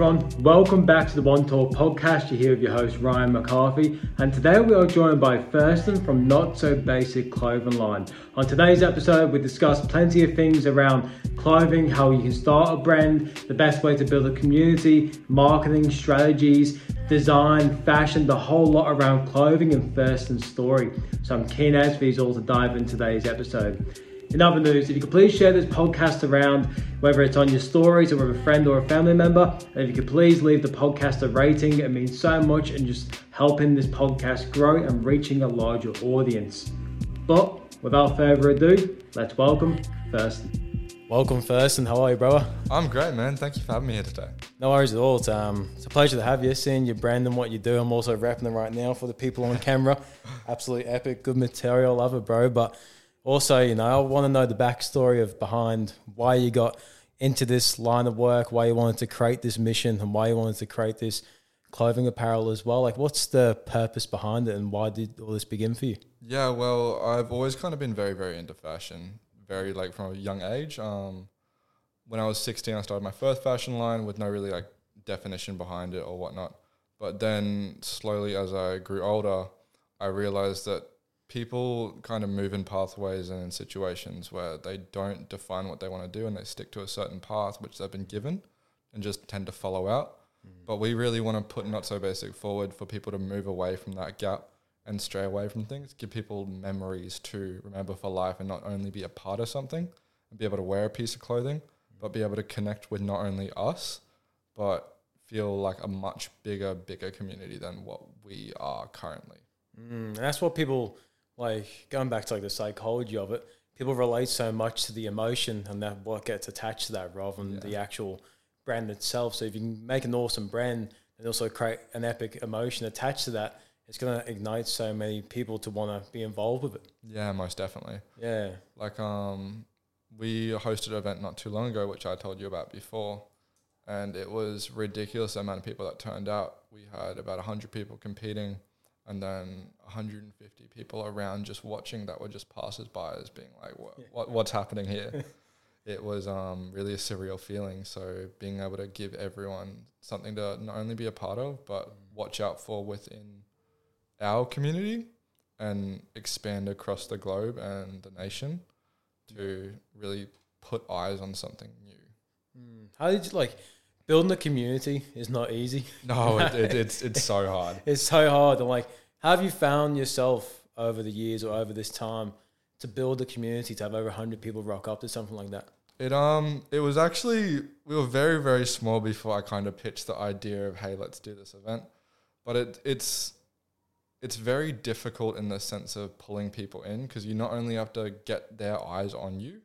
everyone, welcome back to the One Talk podcast. You're here with your host Ryan McCarthy, and today we are joined by Thurston from Not So Basic Clothing Line. On today's episode, we discuss plenty of things around clothing, how you can start a brand, the best way to build a community, marketing strategies, design, fashion, the whole lot around clothing and Thurston's story. So I'm keen as for all to dive into today's episode. In other news, if you could please share this podcast around, whether it's on your stories or with a friend or a family member, and if you could please leave the podcast a rating, it means so much and just helping this podcast grow and reaching a larger audience. But without further ado, let's welcome Thurston. Welcome, first, and How are you, brother? I'm great, man. Thank you for having me here today. No worries at all. It's, um, it's a pleasure to have you. Seeing your brand and what you do. I'm also rapping them right now for the people on camera. Absolutely epic. Good material. Love it, bro. But also, you know, I want to know the backstory of behind why you got into this line of work, why you wanted to create this mission, and why you wanted to create this clothing apparel as well. Like, what's the purpose behind it, and why did all this begin for you? Yeah, well, I've always kind of been very, very into fashion, very like from a young age. Um, when I was 16, I started my first fashion line with no really like definition behind it or whatnot. But then slowly, as I grew older, I realized that people kind of move in pathways and in situations where they don't define what they want to do and they stick to a certain path which they've been given and just tend to follow out. Mm. But we really want to put Not So Basic forward for people to move away from that gap and stray away from things, give people memories to remember for life and not only be a part of something and be able to wear a piece of clothing, but be able to connect with not only us, but feel like a much bigger, bigger community than what we are currently. Mm, and that's what people like going back to like the psychology of it, people relate so much to the emotion and that what gets attached to that rather than yeah. the actual brand itself. So if you can make an awesome brand and also create an epic emotion attached to that, it's gonna ignite so many people to want to be involved with it. Yeah, most definitely. Yeah, like um, we hosted an event not too long ago, which I told you about before, and it was ridiculous amount of people that turned out. We had about hundred people competing and then 150 people around just watching that were just passers-by as being like what, yeah. what what's happening here it was um, really a surreal feeling so being able to give everyone something to not only be a part of but mm. watch out for within our community and expand across the globe and the nation to really put eyes on something new mm. how did you like building a community is not easy. No, it, it, it's it's so hard. it's so hard. And like, how have you found yourself over the years or over this time to build a community to have over hundred people rock up to something like that? It um it was actually we were very very small before I kind of pitched the idea of hey let's do this event, but it it's it's very difficult in the sense of pulling people in because you not only have to get their eyes on you,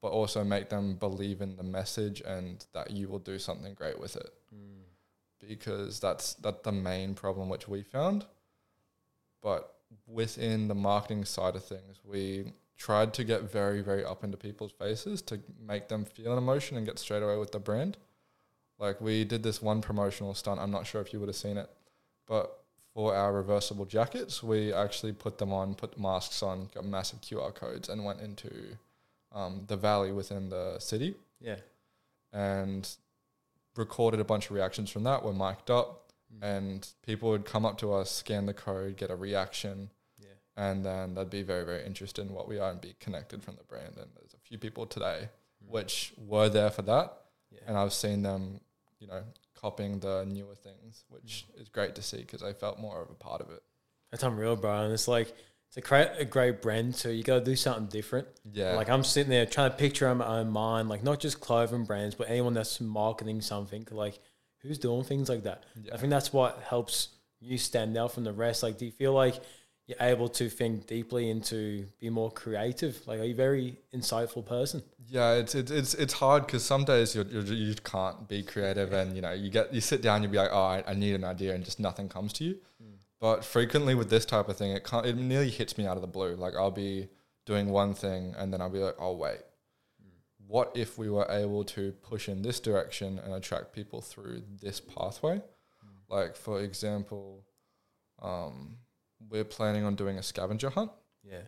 but also make them believe in the message and that you will do something great with it. Mm. Because that's that's the main problem which we found. But within the marketing side of things, we tried to get very, very up into people's faces to make them feel an emotion and get straight away with the brand. Like we did this one promotional stunt. I'm not sure if you would have seen it, but for our reversible jackets, we actually put them on, put masks on, got massive QR codes, and went into um, the valley within the city. Yeah. And recorded a bunch of reactions from that. We're mic'd up, mm. and people would come up to us, scan the code, get a reaction. Yeah. And then they'd be very, very interested in what we are and be connected from the brand. And there's a few people today mm. which were there for that. Yeah. And I've seen them, you know, copying the newer things, which mm. is great to see because I felt more of a part of it. That's unreal, bro. And it's like, to create a great brand, so you got to do something different. Yeah. Like I'm sitting there trying to picture in my own mind, like not just clothing brands, but anyone that's marketing something. Like who's doing things like that? Yeah. I think that's what helps you stand out from the rest. Like, do you feel like you're able to think deeply into be more creative? Like, are you a very insightful person? Yeah, it's it's it's, it's hard because some days you you can't be creative, and you know you get you sit down, you'll be like, oh, I, I need an idea, and just nothing comes to you. Mm. But frequently with this type of thing, it can't, it nearly hits me out of the blue. Like I'll be doing one thing and then I'll be like, oh wait, what if we were able to push in this direction and attract people through this pathway? Mm. Like for example, um, we're planning on doing a scavenger hunt. Yeah.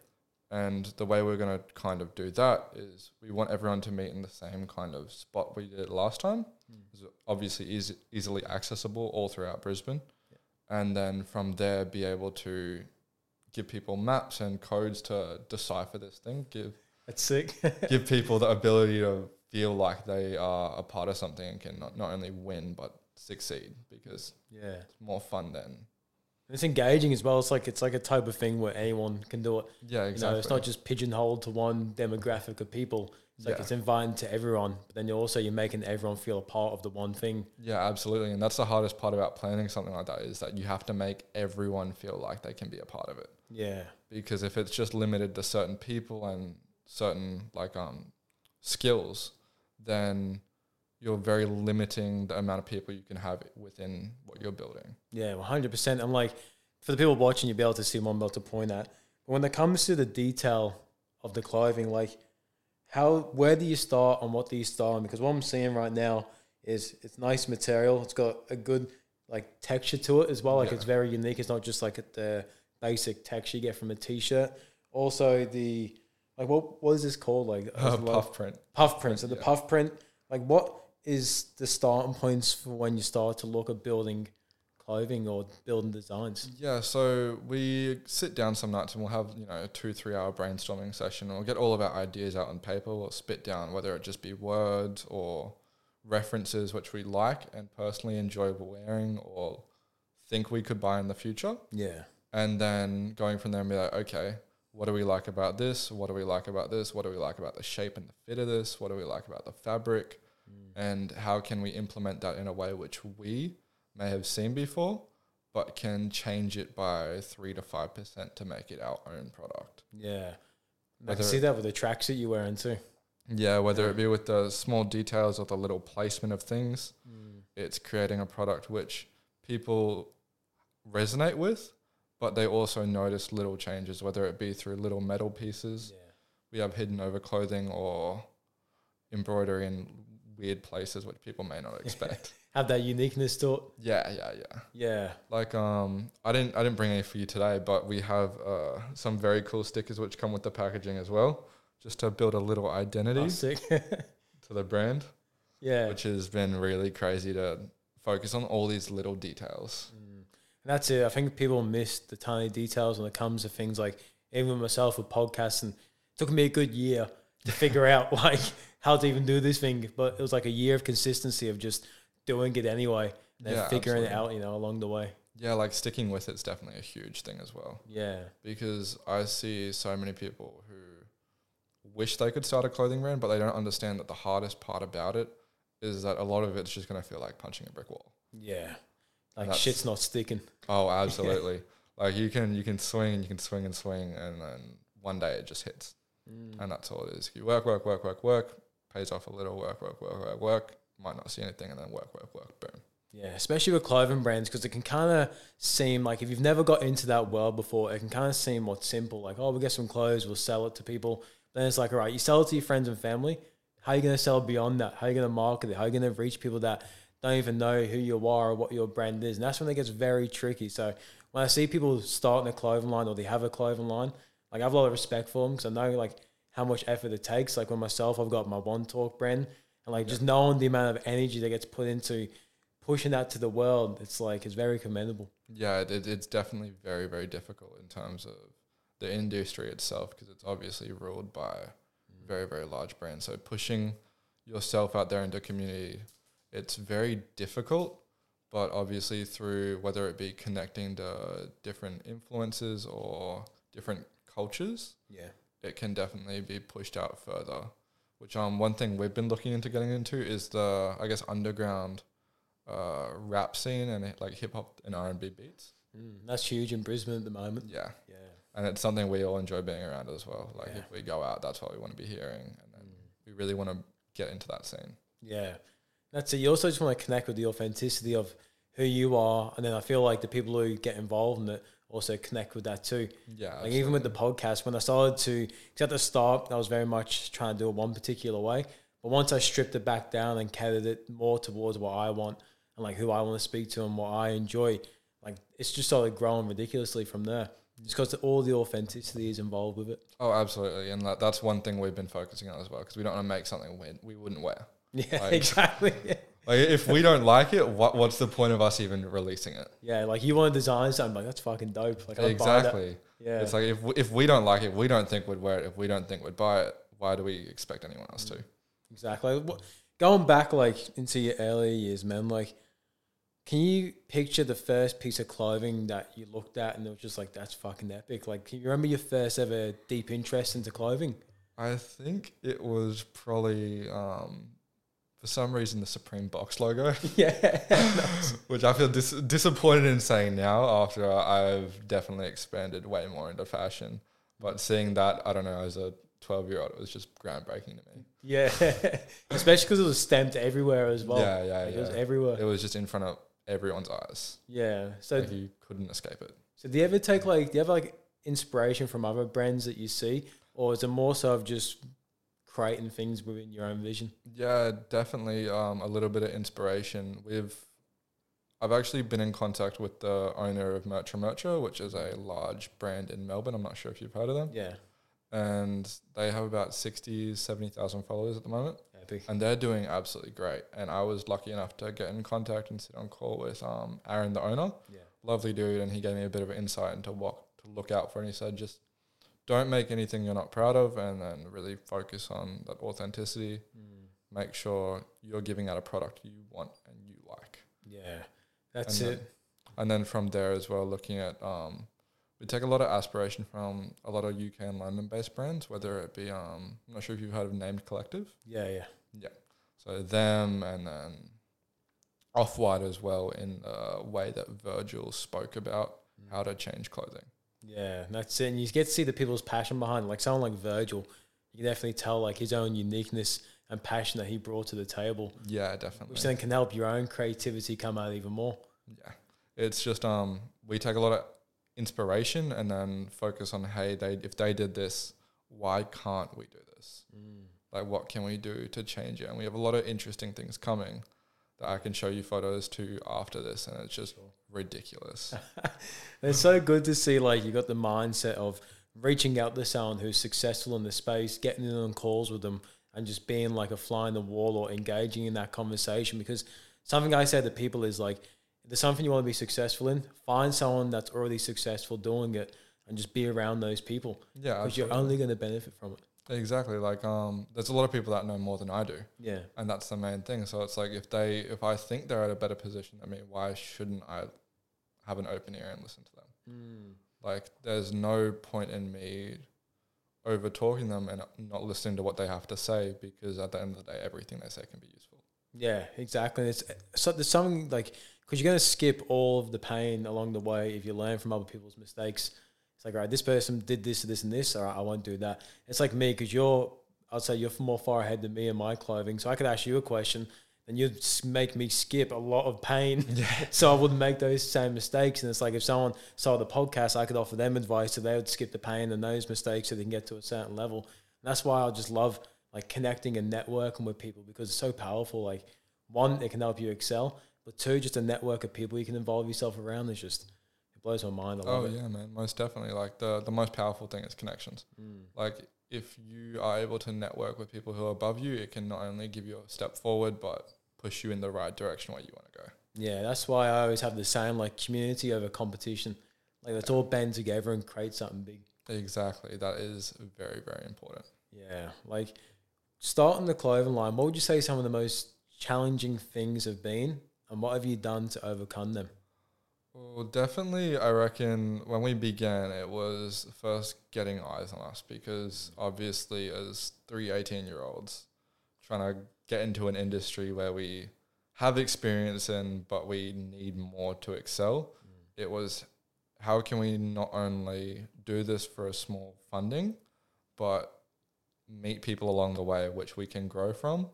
And the way we're going to kind of do that is we want everyone to meet in the same kind of spot we did last time. It's obviously easy, easily accessible all throughout Brisbane. And then from there, be able to give people maps and codes to decipher this thing, give That's sick. give people the ability to feel like they are a part of something and can not, not only win but succeed because yeah. it's more fun than It's engaging as well. It's like it's like a type of thing where anyone can do it. yeah You exactly know, it's not just pigeonholed to one demographic of people. It's like Yeah. it's inviting to everyone. But then you're also you're making everyone feel a part of the one thing. yeah absolutely and that's the hardest part about planning something like that is that you have to make everyone feel like they can be a part of it Yeah. because if it's just limited to certain people and certain like um skills then you're very limiting the amount of people you can have within what you're building Yeah, one hundred percent. I'm like, for the people watching, you'll be able to see I'm about to point at. But when it comes to the detail of the clothing, like how where do you start and what do you start on? Because what I'm seeing right now is it's nice material. It's got a good like texture to it as well. Like Yeah. it's very unique. It's not just like the basic texture you get from a t-shirt. Also the like what what is this called? Like uh, puff print puff print. So the Yeah. puff print, like what is the starting points for when you start to look at building clothing or building designs? Yeah, so we sit down some nights and we'll have, you know, a two, three hour brainstorming session. We'll get all of our ideas out on paper. We'll spit down whether it just be words or references which we like and personally enjoy wearing or think we could buy in the future. Yeah. And then going from there and be like, okay, what do we like about this? What do we like about this? What do we like about the shape and the fit of this? What do we like about the fabric? Mm. And how can we implement that in a way which we may have seen before, but can change it by three to five percent to make it our own product? Yeah. I can see that with the tracksuit you're wearing too. Yeah, whether it be with the small details or the little placement of things, mm. it's creating a product which people resonate with, but they also notice little changes, whether it be through little metal pieces. Yeah. We have hidden over clothing or embroidery in weird places which people may not expect. Have that uniqueness to it. yeah, yeah, yeah. Yeah. Like um, I didn't I didn't bring any for you today, but we have uh, some very cool stickers which come with the packaging as well, just to build a little identity Oh, sick. to the brand, yeah. which has been really crazy to focus on all these little details. And that's it. I think people miss the tiny details when it comes to things like even with myself with podcasts and it took me a good year to figure out like how to even do this thing. But it was like a year of consistency of just doing it anyway. And Yeah, figuring it out, you know, along the way. Yeah, like sticking with it's definitely a huge thing as well. Yeah. because I see so many people who wish they could start a clothing brand, but they don't understand that the hardest part about it is that a lot of it's just going to feel like punching a brick wall. Yeah. Like shit's not sticking. Oh, absolutely. like you can you can swing and you can swing and swing, and then one day it just hits, Mm. and that's all it is. You work, work, work, work, work, pays off a little, work, work, work, work, work. Might not see anything, and then work, work, work, boom. Yeah, especially with clothing brands because it can kind of seem like if you've never got into that world before, it can kind of seem what's simple. Like, oh, we get some clothes, we'll sell it to people. Then it's like, all right, you sell it to your friends and family. How are you going to sell beyond that? How are you going to market it? How are you going to reach people that don't even know who you are or what your brand is? And that's when it gets very tricky. So when I see people starting a clothing line or they have a clothing line, like I have a lot of respect for them because I know like how much effort it takes. Like with myself, I've got my One Talk brand, and like just knowing the amount of energy that gets put into pushing that to the world, it's like it's very commendable. Yeah, it, it's definitely very, very difficult in terms of the industry itself because it's obviously ruled by mm. very, very large brands. So pushing yourself out there into community, it's very difficult. But obviously, through whether it be connecting to different influences or different cultures, Yeah. it can definitely be pushed out further. Which um one thing we've been looking into getting into is the I guess underground uh, rap scene and like hip hop and R and B beats. Mm, that's huge in Brisbane at the moment. Yeah, Yeah. and it's something we all enjoy being around as well. Like Yeah. if we go out, that's what we want to be hearing, and then Mm. we really want to get into that scene. Yeah. That's it. You also just want to connect with the authenticity of who you are. And then I feel like the people who get involved in it also connect with that too. Yeah, Like even with the podcast, when I started to, because at the start, I was very much trying to do it one particular way. But once I stripped it back down and catered it more towards what I want and like who I want to speak to and what I enjoy, like it's just started growing ridiculously from there. just because all the authenticity is involved with it. Oh, absolutely, and that, that's one thing we've been focusing on as well because we don't want to make something we, we wouldn't wear. Yeah, Like- exactly. Like if we don't like it, what what's the point of us even releasing it? yeah, like you want to design something, like that's fucking dope. Like I'd exactly. Yeah, It's like if we, if we don't like it, we don't think we'd wear it. If we don't think we'd buy it, why do we expect anyone else to? Exactly. Going back like into your earlier years, man, like can you picture the first piece of clothing that you looked at and it was just like that's fucking epic? Like can you remember your first ever deep interest into clothing? I think it was probably um, for some reason the Supreme box logo, yeah. which I feel dis- disappointed in saying now after I've definitely expanded way more into fashion. But seeing that, I don't know, as a 12 year old, it was just groundbreaking to me. yeah. Especially because it was stamped everywhere as well. yeah, yeah, Like, yeah. It was everywhere. It was just in front of everyone's eyes. yeah. So Like you couldn't escape it. so do you ever take like do you have like inspiration from other brands that you see? Or is it more so of just creating things within your own vision? Yeah, definitely um, a little bit of inspiration. We've, I've actually been in contact with the owner of Mercha Mercha, which is a large brand in Melbourne. I'm not sure if you've heard of them. Yeah. And they have about 60, 70,000 followers at the moment. Epic. And they're doing absolutely great. And I was lucky enough to get in contact and sit on call with um, Aaron, the owner. Yeah. Lovely dude. And he gave me a bit of insight into what to look out for. And he said, just don't make anything you're not proud of and then really focus on that authenticity make sure you're giving out a product you want and you like. Yeah. That's And it. And then from there as well, looking at um, we take a lot of aspiration from a lot of UK and London based brands, whether it be um, I'm not sure if you've heard of Named Collective. Yeah, yeah. Yeah. So them and then Off White as well in the way that Virgil spoke about how to change clothing. Yeah, that's it. And you get to see the people's passion behind it. Like someone like Virgil, you can definitely tell like his own uniqueness and passion that he brought to the table, Yeah, definitely. which then can help your own creativity come out even more. Yeah. It's just um we take a lot of inspiration and then focus on hey they if they did this, why can't we do this? Like what can we do to change it? And we have a lot of interesting things coming that I can show you photos to after this and it's just ridiculous. It's so good to see like you got the mindset of reaching out to someone who's successful in the space, getting in on calls with them, and just being like a fly in the wall or engaging in that conversation. Because something I say to people is like, if there's something you want to be successful in, find someone that's already successful doing it, and just be around those people yeah, because you're only going to benefit from it. Exactly. Like um there's a lot of people that know more than I do. Yeah, And that's the main thing. So it's like if they if I think they're at a better position than me, why shouldn't I have an open ear and listen to them? Like, there's no point in me over talking them and not listening to what they have to say because at the end of the day, everything they say can be useful. Yeah, exactly. It's so there's something like because you're going to skip all of the pain along the way if you learn from other people's mistakes. It's like, all right, this person did this, this, and this. All right, I won't do that. It's like me because you're, I'd say you're more far ahead than me in my clothing. So I could ask you a question, and you'd make me skip a lot of pain, so I wouldn't make those same mistakes. And it's like if someone saw the podcast, I could offer them advice so they would skip the pain and those mistakes so they can get to a certain level. And that's why I just love like connecting and networking with people because it's so powerful. Like one, it can help you excel, but two, just a network of people you can involve yourself around is just it blows my mind. I love Oh it. yeah, man, most definitely. Like the the most powerful thing is connections. Mm. Like if you are able to network with people who are above you, it can not only give you a step forward, but push you in the right direction where you want to go. Yeah, that's why I always have the same like community over competition. Like let's all band together and create something big. Exactly. That is very very important. Yeah, like starting the clothing line. What would you say some of the most challenging things have been, and what have you done to overcome them? Well, definitely, I reckon when we began, it was first getting eyes on us because obviously, as three 18 year olds trying to get into an industry where we have experience in, but we need more to excel, mm. it was how can we not only do this for a small funding, but meet people along the way, which we can grow from,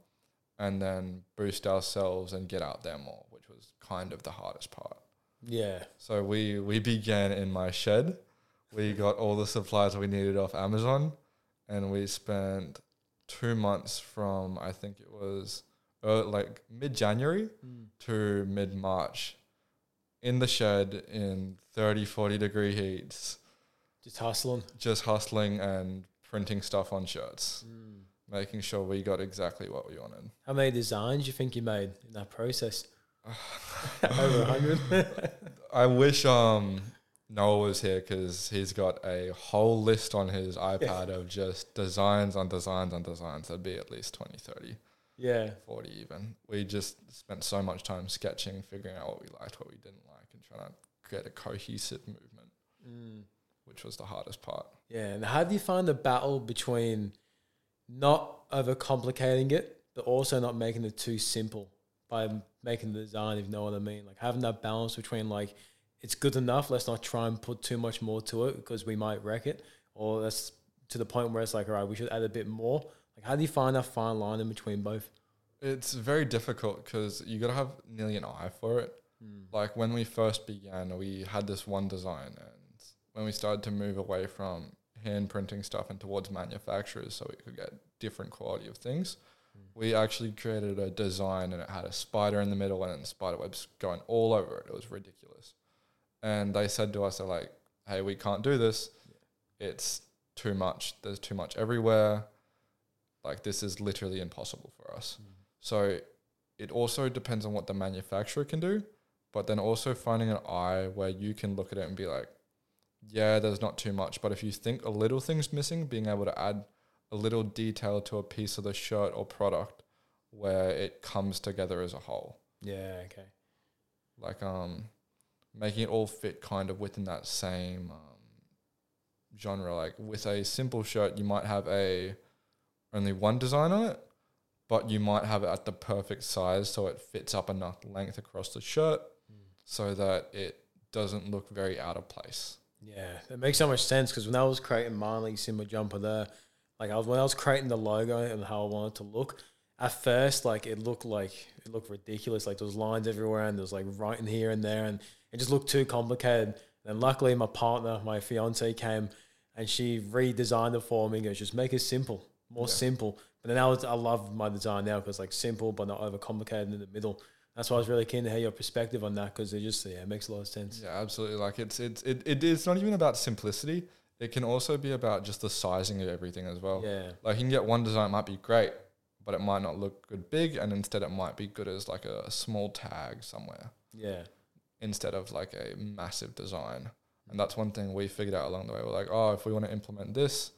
and then boost ourselves and get out there more, which was kind of the hardest part. Yeah, So we we began in my shed. We got all the supplies we needed off Amazon, and we spent two months from I think it was uh, like mid January to mid March in the shed in 30, 40 degree heats, Just hustling. just hustling and printing stuff on shirts, making sure we got exactly what we wanted. How many designs you think you made in that process? Over hundred. I wish um Noah was here because he's got a whole list on his iPad of just designs on designs on designs. That'd be at least 20, 30, yeah. 40 even. We just spent so much time sketching, figuring out what we liked, what we didn't like, and trying to create a cohesive movement, Mm. which was the hardest part. Yeah. And how do you find the battle between not overcomplicating it, but also not making it too simple by making the design, if you know what I mean? Like having that balance between like it's good enough, let's not try and put too much more to it because we might wreck it, or that's to the point where it's like, all right, we should add a bit more. Like, how do you find that fine line in between both? It's very difficult because you got to have nearly an eye for it. Hmm. Like when we first began, we had this one design, and when we started to move away from hand printing stuff and towards manufacturers, so we could get different quality of things, we actually created a design, and it had a spider in the middle and spider webs going all over it. It was ridiculous, and they said to us, "They're like, hey, we can't do this. It's too much. There's too much everywhere. Like this is literally impossible for us." Mm-hmm. So it also depends on what the manufacturer can do, but then also finding an eye where you can look at it and be like, yeah, there's not too much. But if you think a little thing's missing, being able to add a little detail to a piece of the shirt or product where it comes together as a whole. Yeah. Okay. Like um making it all fit kind of within that same um, genre. Like with a simple shirt, you might have a only one design on it, but you might have it at the perfect size so it fits up enough length across the shirt so that it doesn't look very out of place. Yeah, it makes so much sense because when I was creating my like Simba jumper there, like I was when I was creating the logo and how I wanted to look, at first like it looked like it looked ridiculous. Like there was lines everywhere and there was like writing here and there and it just looked too complicated. And luckily my partner, my fiance came and she redesigned it for me and goes, just make it simple, more simple. But then I was I love my design now because like simple but not overcomplicated in the middle. That's why I was really keen to hear your perspective on that because it just yeah it makes a lot of sense. Yeah, absolutely. Like it's it's it, it is not even about simplicity. It can also be about just the sizing of everything as well. Yeah. Like you can get one design might be great, but it might not look good big, and instead it might be good as like a small tag somewhere Yeah. instead of like a massive design. And that's one thing we figured out along the way. We're like, oh, if we want to implement this,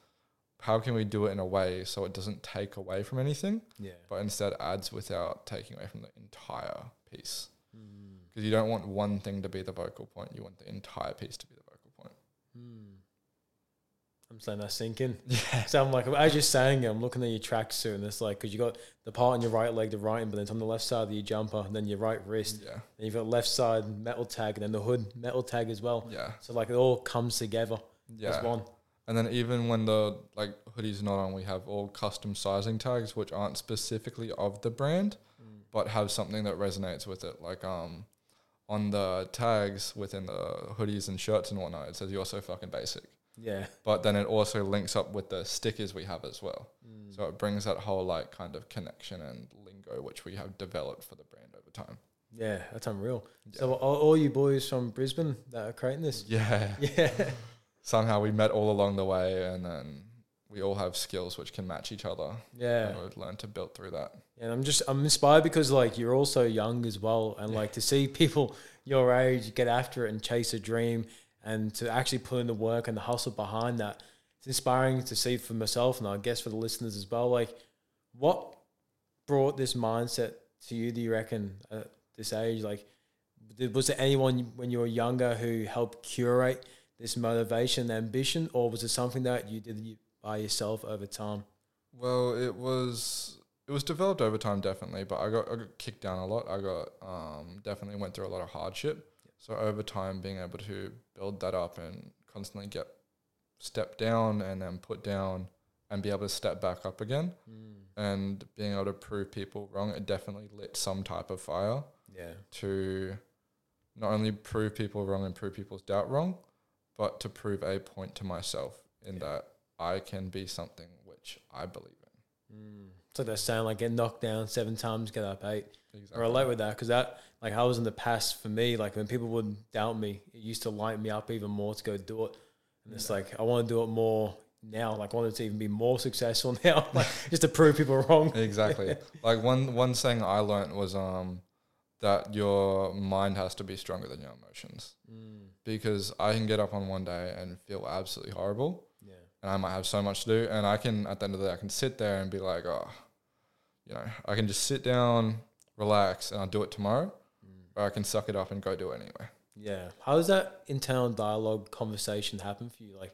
how can we do it in a way so it doesn't take away from anything, Yeah. but instead adds without taking away from the entire piece? Mm. Because you don't want one thing to be the vocal point; you want the entire piece to be the vocal point. Hmm. I'm saying that sink in. Yeah. So I'm like, as you're saying it, I'm looking at your tracksuit and it's like, because you got the part on your right leg, the writing, but then it's on the left side of your jumper, and then your right wrist. Yeah, Then you've got left side metal tag, and then the hood metal tag as well. yeah, So like it all comes together yeah. as one. And then even when the like hoodies not on, we have all custom sizing tags which aren't specifically of the brand, but have something that resonates with it. Like um, on the tags within the hoodies and shirts and whatnot, it says "You're so fucking basic." Yeah. But then it also links up with the stickers we have as well. Mm. So it brings that whole like kind of connection and lingo which we have developed for the brand over time. Yeah, that's unreal. So all, all you boys from Brisbane that are creating this? Yeah. Yeah. Somehow we met all along the way, and then we all have skills which can match each other. Yeah. And we've learned to build through that. And I'm just I'm inspired because like you're also young as well, and like to see people your age get after it and chase a dream, and to actually put in the work and the hustle behind that. It's inspiring to see for myself, and I guess for the listeners as well. Like, what brought this mindset to you? Do you reckon at this age? Like, was there anyone when you were younger who helped curate this motivation, ambition, or was it something that you did by yourself over time? Well, it was it was developed over time, definitely. But I got I got kicked down a lot. I got um, definitely went through a lot of hardship. So over time, being able to build that up and constantly get step down and then put down and be able to step back up again hmm. and being able to prove people wrong, it definitely lit some type of fire Yeah. to not only prove people wrong and prove people's doubt wrong, but to prove a point to myself in that I can be something which I believe in. Hmm. It's like that saying, like get knocked down seven times, get up eight. I relate with that because that, like, I was in the past for me, like when people would doubt me, it used to light me up even more to go do it. And it's like I want to do it more now. Like I want to even be more successful now, like just to prove people wrong. Exactly. like one one saying I learned was um that your mind has to be stronger than your emotions. Because I can get up on one day and feel absolutely horrible, Yeah. and I might have so much to do, and I can at the end of the day I can sit there and be like, oh, you know, I can just sit down, relax, and I'll do it tomorrow, or I can suck it up and go do it anyway. Yeah. How does that internal dialogue conversation happen for you? Like,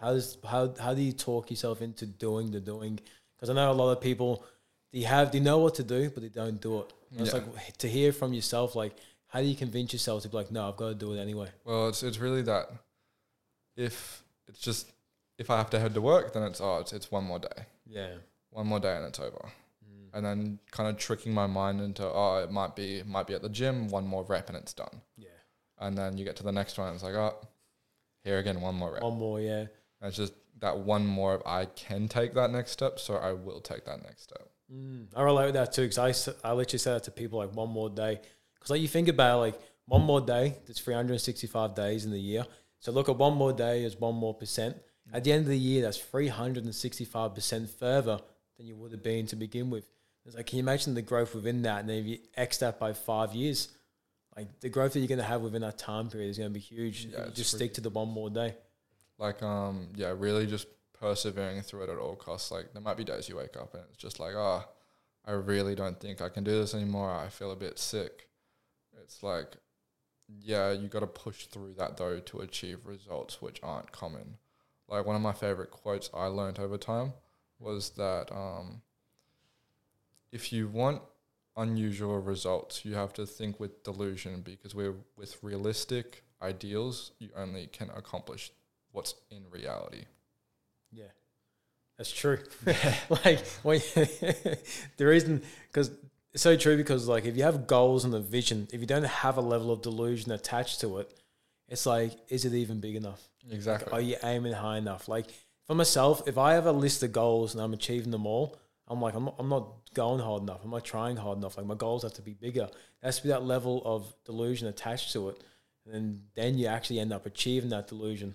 how does how how do you talk yourself into doing the doing? Because I know a lot of people they have they know what to do, but they don't do it. And It's like to hear from yourself. Like, how do you convince yourself to be like, no, I've got to do it anyway? Well, it's it's really that if it's just if I have to head to work, then it's oh it's it's one more day, Yeah. one more day, and it's over. And then kind of tricking my mind into oh it might be might be at the gym, one more rep and it's done. Yeah. And then you get to the next one, and it's like oh here again one more rep. One more. Yeah. And it's just that one more. of, I can take that next step, so I will take that next step. Mm, I relate with that too because I, I literally say that to people like one more day because like you think about it, like one more day there's 365 days in the year so look at one more day as one more percent at the end of the year that's 365 percent further than you would have been to begin with it's like can you imagine the growth within that and then if you x that by five years like the growth that you're going to have within that time period is going to be huge Yeah, you just stick to the one more day Like um yeah, really just persevering through it at all costs. Like there might be days you wake up and it's just like oh, I really don't think I can do this anymore. I feel a bit sick. It's like yeah, you got to push through that though to achieve results which aren't common. Like one of my favorite quotes I learned over time was that um, if you want unusual results, you have to think with delusion because we're with realistic ideals, you only can accomplish what's in reality. Yeah, that's true. like, when, the reason because it's so true because like if you have goals and a vision, if you don't have a level of delusion attached to it, it's like, is it even big enough? Exactly. Are you aiming high enough? Like for myself, if I have a list of goals and I'm achieving them all, I'm like, I'm not, I'm not going hard enough. I'm not trying hard enough. Like my goals have to be bigger. There has to be that level of delusion attached to it, and then you actually end up achieving that delusion.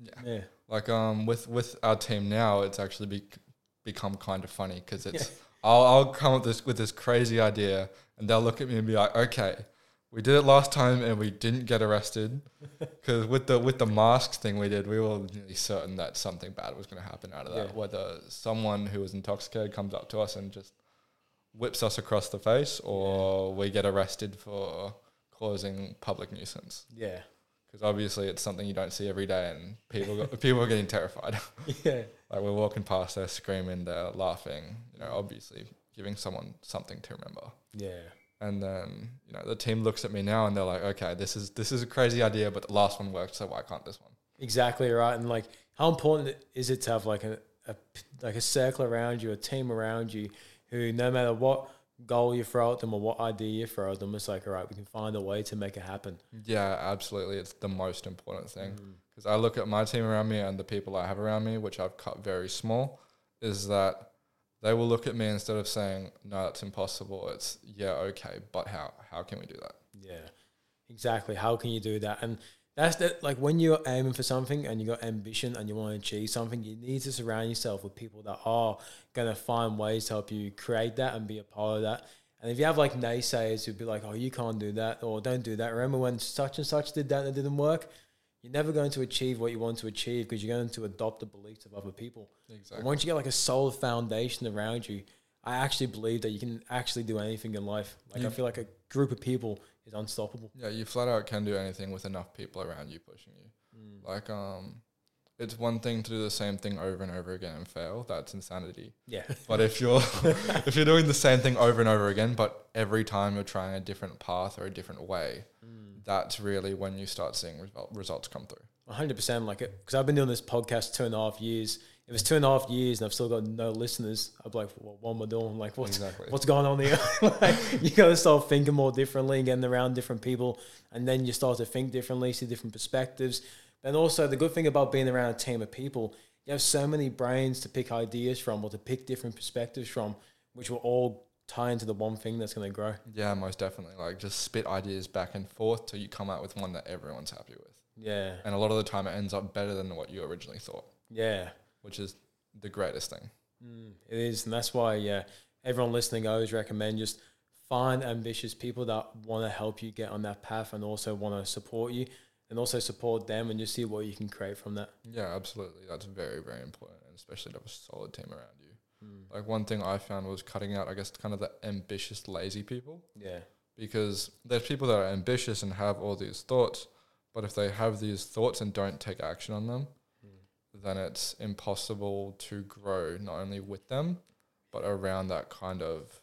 Yeah. Yeah. Like um with with our team now, it's actually be, become kind of funny because it's I'll I'll come up this with this crazy idea and they'll look at me and be like, okay, we did it last time and we didn't get arrested because with the with the masks thing we did, we were nearly certain that something bad was going to happen out of that. Yeah. Whether someone who was intoxicated comes up to us and just whips us across the face, or we get arrested for causing public nuisance. Yeah. Because obviously it's something you don't see every day, and people got, people are getting terrified. Yeah. like we're walking past, they're screaming, they're laughing. You know, obviously giving someone something to remember. Yeah. And then you know the team looks at me now and they're like, okay, this is this is a crazy idea, but the last one worked, so why can't this one? Exactly right. And like, how important is it to have like a like a circle around you, a team around you, who no matter what goal you throw at them or what idea you throw at them, it's like, all right, we can find a way to make it happen. Yeah, absolutely. It's the most important thing. Mm. Because I look at my team around me and the people I have around me, which I've cut very small, is that they will look at me instead of saying, no, that's impossible. It's, yeah, okay, but how? How can we do that? Yeah, exactly. How can you do that? And that's that. Like when you're aiming for something and you got ambition and you want to achieve something, you need to surround yourself with people that are gonna find ways to help you create that and be a part of that. And if you have like naysayers who'd be like, "Oh, you can't do that," or "Don't do that," remember when such and such did that and it didn't work? You're never going to achieve what you want to achieve because you're going to adopt the beliefs of other people. Exactly. once you get like a solid foundation around you, I actually believe that you can actually do anything in life. Like I feel like a group of people is unstoppable. Yeah, you flat out can do anything with enough people around you pushing you. Like, um, it's one thing to do the same thing over and over again and fail. That's insanity. Yeah. But if you're if you're doing the same thing over and over again, but every time you're trying a different path or a different way, mm. that's really when you start seeing result, results come through. hundred percent like it because I've been doing this podcast two and a half years. If it's two and a half years and I've still got no listeners, I'd be like, well, what am I doing? Like, what's Exactly. what's going on here? like, you got to start thinking more differently, getting around different people, and then you start to think differently, see different perspectives. And also, the good thing about being around a team of people, you have so many brains to pick ideas from or to pick different perspectives from, which will all tie into the one thing that's going to grow. Yeah, most definitely. Like just spit ideas back and forth till you come out with one that everyone's happy with. Yeah. and a lot of the time it ends up better than what you originally thought, Yeah. which is the greatest thing. Mm, it is, and that's why yeah, everyone listening, I always recommend just find ambitious people that want to help you get on that path and also want to support you and also support them and just see what you can create from that. Yeah, absolutely. That's very, very important, and especially to have a solid team around you. Mm. Like one thing I found was cutting out, I guess, kind of the ambitious, lazy people. Yeah. because there's people that are ambitious and have all these thoughts, but if they have these thoughts and don't take action on them, Mm. then it's impossible to grow not only with them, but around that kind of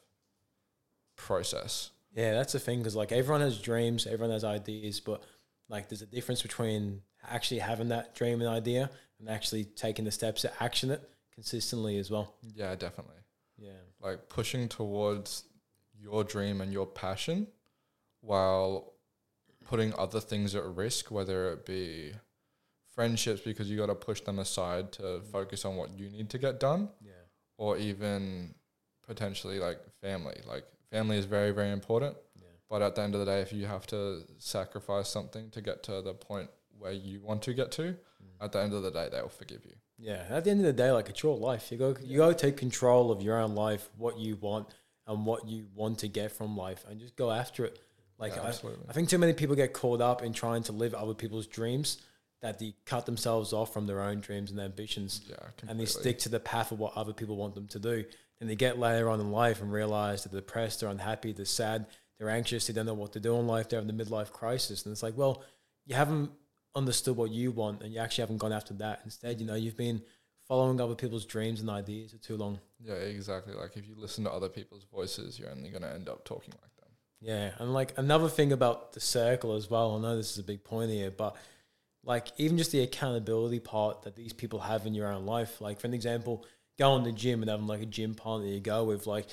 process. Yeah, that's the thing because like everyone has dreams, everyone has ideas, but like there's a difference between actually having that dream and idea and actually taking the steps to action it consistently as well. Yeah, definitely. Yeah. Like pushing towards your dream and your passion while putting other things at risk, whether it be friendships because you got to push them aside to mm. focus on what you need to get done Yeah. or even potentially like family. Like family is very, very important. But at the end of the day, if you have to sacrifice something to get to the point where you want to get to, mm. at the end of the day, they'll forgive you. Yeah, at the end of the day, like it's your life. You go, you go take control of your own life, what you want, and what you want to get from life, and just go after it. Like Yeah, I. I think too many people get caught up in trying to live other people's dreams that they cut themselves off from their own dreams and ambitions, Yeah, and they stick to the path of what other people want them to do. And they get later on in life and realize they're depressed, they're unhappy, they're sad, they're anxious, they don't know what to do in life, they're in the midlife crisis, and it's like, well, you haven't understood what you want, and you actually haven't gone after that. Instead, you know, you've been following other people's dreams and ideas for too long. Yeah, exactly. Like if you listen to other people's voices, you're only going to end up talking like them. Yeah, and like another thing about the circle as well. I know this is a big point here, but like even just the accountability part that these people have in your own life. Like for an example, going to the gym and having like a gym partner you go with. Like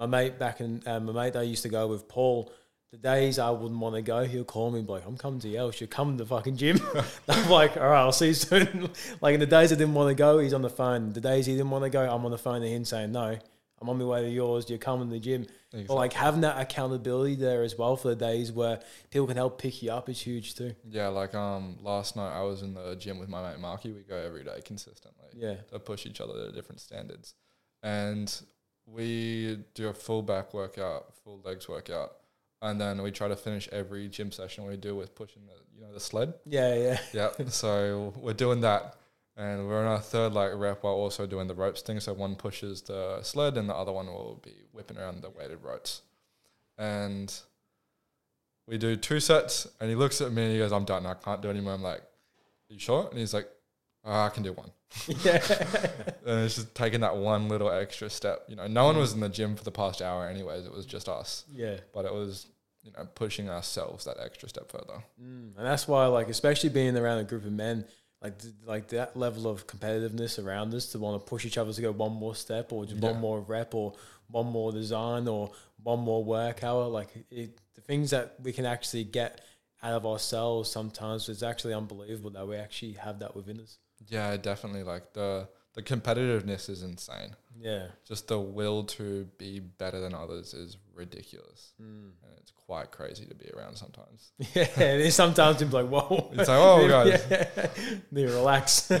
my mate back in uh, my mate I used to go with Paul. The days I wouldn't want to go, he'll call me and be like, I'm coming to Yelsh, you're coming to the fucking gym. I'm like, all right, I'll see you soon. like in the days I didn't want to go, he's on the phone. The days he didn't want to go, I'm on the phone to him saying, no, I'm on my way to yours, you're coming to the gym. But like having that accountability there as well for the days where people can help pick you up is huge too. Yeah, like um, last night I was in the gym with my mate Marky. We go every day consistently Yeah. to push each other to different standards, and we do a full back workout, full legs workout, and then we try to finish every gym session we do with pushing the you know the sled. Yeah, yeah. Yeah, so we're doing that, and we're on our third like rep while also doing the ropes thing. So one pushes the sled, and the other one will be whipping around the weighted ropes, and we do two sets. And he looks at me and he goes, "I'm done. I can't do anymore." I'm like, "You sure?" And he's like, "Ah, "I can do one." yeah. And it's just taking that one little extra step. You know, no one was in the gym for the past hour, anyways. It was just us, yeah. but it was you know pushing ourselves that extra step further. Mm. And that's why, like, especially being around a group of men, like, th- like that level of competitiveness around us to want to push each other to go one more step or just Yeah. one more rep or one more design or one more work hour. Like, it, the things that we can actually get out of ourselves sometimes is actually unbelievable that we actually have that within us. Yeah, definitely. Like the the competitiveness is insane. Yeah. Just the will to be better than others is ridiculous, Mm. and it's quite crazy to be around sometimes. Yeah, it is sometimes be like, whoa. It's like, oh, guys. Yeah. To relax.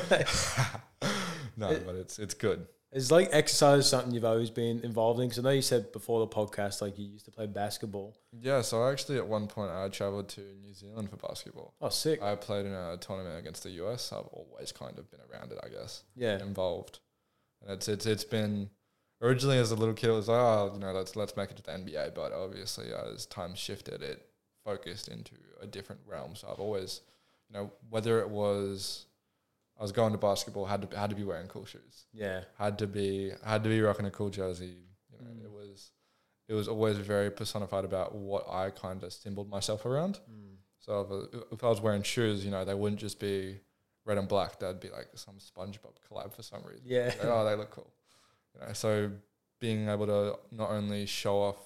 No, but it's it's good. Is like exercise something you've always been involved in? Because I know you said before the podcast, like you used to play basketball. Yeah. So actually, at one point, I traveled to New Zealand for basketball. Oh, sick. I played in a tournament against the US. I've always kind of been around it, I guess, Yeah. involved, and it's it's it's been originally as a little kid, it was like, oh, you know, let's let's make it to the NBA. But obviously, uh, as time shifted, it focused into a different realm. So I've always, you know, whether it was I was going to basketball, had to had to be wearing cool shoes, Yeah. had to be had to be rocking a cool jersey. You know, Mm. it was it was always very personified about what I kind of symboled myself around. Mm. So if, I- if I was wearing shoes, you know, they wouldn't just be red and black. They'd be like some SpongeBob collab for some reason. Yeah. Like, oh, they look cool. You know, so being able to not only show off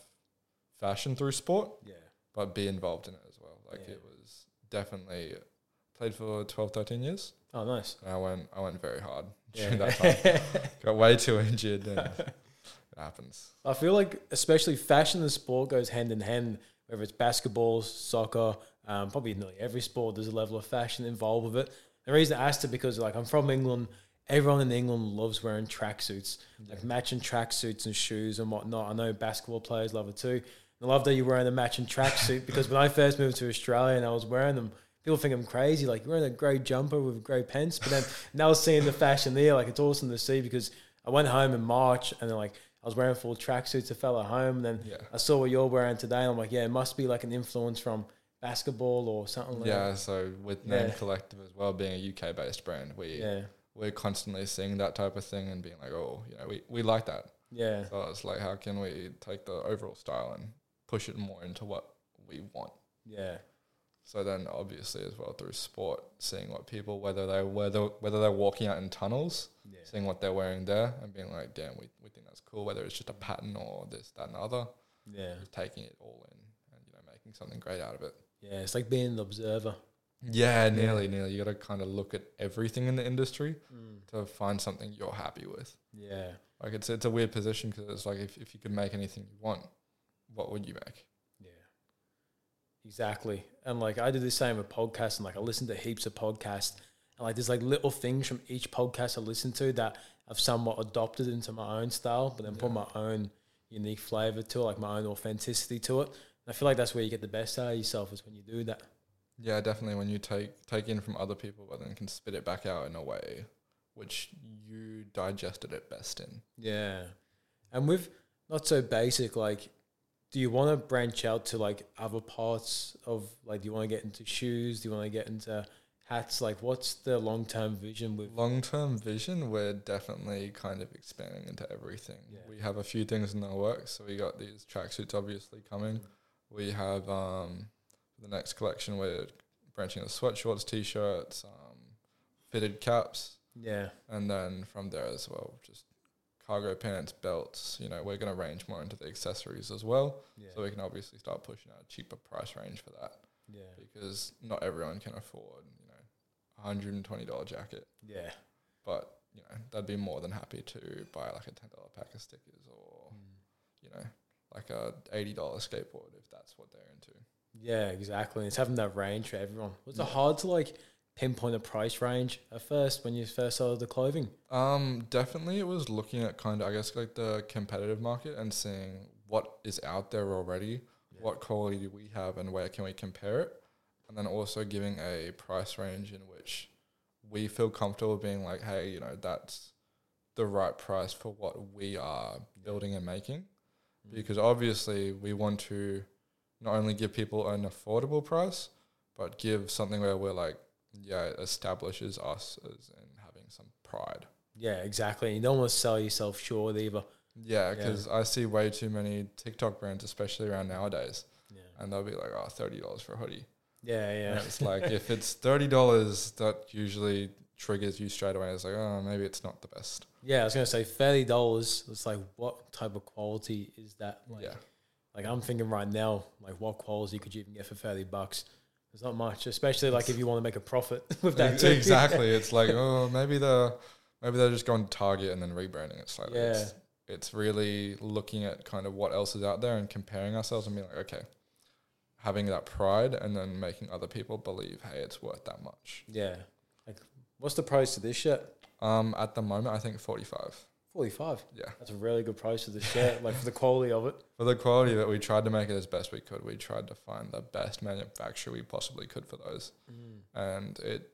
fashion through sport, Yeah. but be involved in it as well. Like Yeah. it was definitely played for 12, 13 years. Oh, nice. And I went I went very hard Yeah. during that time. Got way too injured and it happens. I feel like especially fashion and sport goes hand in hand. Whether it's basketball, soccer, Um, probably nearly every sport there's a level of fashion involved with it. The reason I asked it because like I'm from England, everyone in England loves wearing tracksuits, like matching tracksuits and shoes and whatnot. I know basketball players love it too. I love that you're wearing a matching tracksuit because when I first moved to Australia and I was wearing them, people think I'm crazy. Like you're wearing a grey jumper with grey pants, but then now seeing the fashion there, like it's awesome to see because I went home in March and then like I was wearing full tracksuits. I felt at home, and then Yeah. I saw what you're wearing today, and I'm like, yeah, it must be like an influence from basketball or something like Yeah, so with Name Yeah. Collective as well, being a UK based brand, we yeah. we're constantly seeing that type of thing and being like, oh, you know, we, we like that. yeah, So it's like, how can we take the overall style and push it more into what we want? yeah, So then, obviously, as well through sport, seeing what people whether they whether whether they're walking out in tunnels, yeah, seeing what they're wearing there, and being like, damn, we, we think that's cool. Whether it's just a pattern or this, that, and other, yeah, just taking it all in and you know making something great out of it. yeah. It's like being an observer. Yeah, nearly, nearly. You got to kind of look at everything in the industry Mm. to find something you're happy with. Yeah, Like it's it's a weird position because it's like if, if you could make anything you want, what would you make? Yeah, exactly. And like I do the same with podcasts, and like I listen to heaps of podcasts, and like there's like little things from each podcast I listen to that I've somewhat adopted into my own style, but then put my own unique flavor to it, like my own authenticity to it. And I feel like that's where you get the best out of yourself is when you do that. Yeah, definitely. When you take take in from other people, but then can spit it back out in a way which you digested it best in. Yeah. And with not so basic, like, do you want to branch out to like other parts of like, do you want to get into shoes? Do you want to get into hats? Like, what's the long term vision with? Long term vision, we're definitely kind of expanding into everything. Yeah. We have a few things in the works. So we got these tracksuits obviously coming. We have um, the next collection. We're branching into sweatshorts, t-shirts, um, fitted caps, Yeah. and then from there as well, just cargo pants, belts. You know, we're going to range more into the accessories as well. Yeah. So we can obviously start pushing out a cheaper price range for that yeah. because not everyone can afford, you know, a hundred and twenty dollar jacket. Yeah. But you know, they'd be more than happy to buy like a ten dollar pack of stickers or hmm. you know, like a eighty dollar skateboard if that's what they're into. Yeah, exactly. It's having that range for everyone. Was it hard to like pinpoint a price range at first when you first started the clothing? Um, definitely, it was looking at kind of I guess like the competitive market and seeing what is out there already, what quality do we have, and where can we compare it, and then also giving a price range in which we feel comfortable being like, hey, you know, that's the right price for what we are building and making, because obviously we want to not only give people an affordable price, but give something where we're like, yeah, it establishes us as in having some pride. Yeah, exactly. You don't want to sell yourself short either. Yeah, Yeah. because I see way too many TikTok brands, especially around nowadays, Yeah. and they'll be like, "Oh, thirty dollars for a hoodie." Yeah, And yeah. it's like if it's thirty dollars, that usually triggers you straight away. It's like, oh, maybe it's not the best. Yeah, I was gonna say thirty dollars. It's like what type of quality is that? Like, yeah, like I'm thinking right now, like what quality could you even get for thirty bucks? It's not much, especially like if you want to make a profit with that. Too. Exactly. It's like oh, maybe the maybe they're just going to Target and then rebranding it slightly. Yeah. It's, it's really looking at kind of what else is out there and comparing ourselves and being like, okay, having that pride and then making other people believe, hey, it's worth that much. Yeah. Like, what's the price of this shit? Um, at the moment, I think forty five. 45. Yeah. That's a really good price for the shirt, like for the quality of it. For the quality of it, we tried to make it as best we could. We tried to find the best manufacturer we possibly could for those. Mm. And it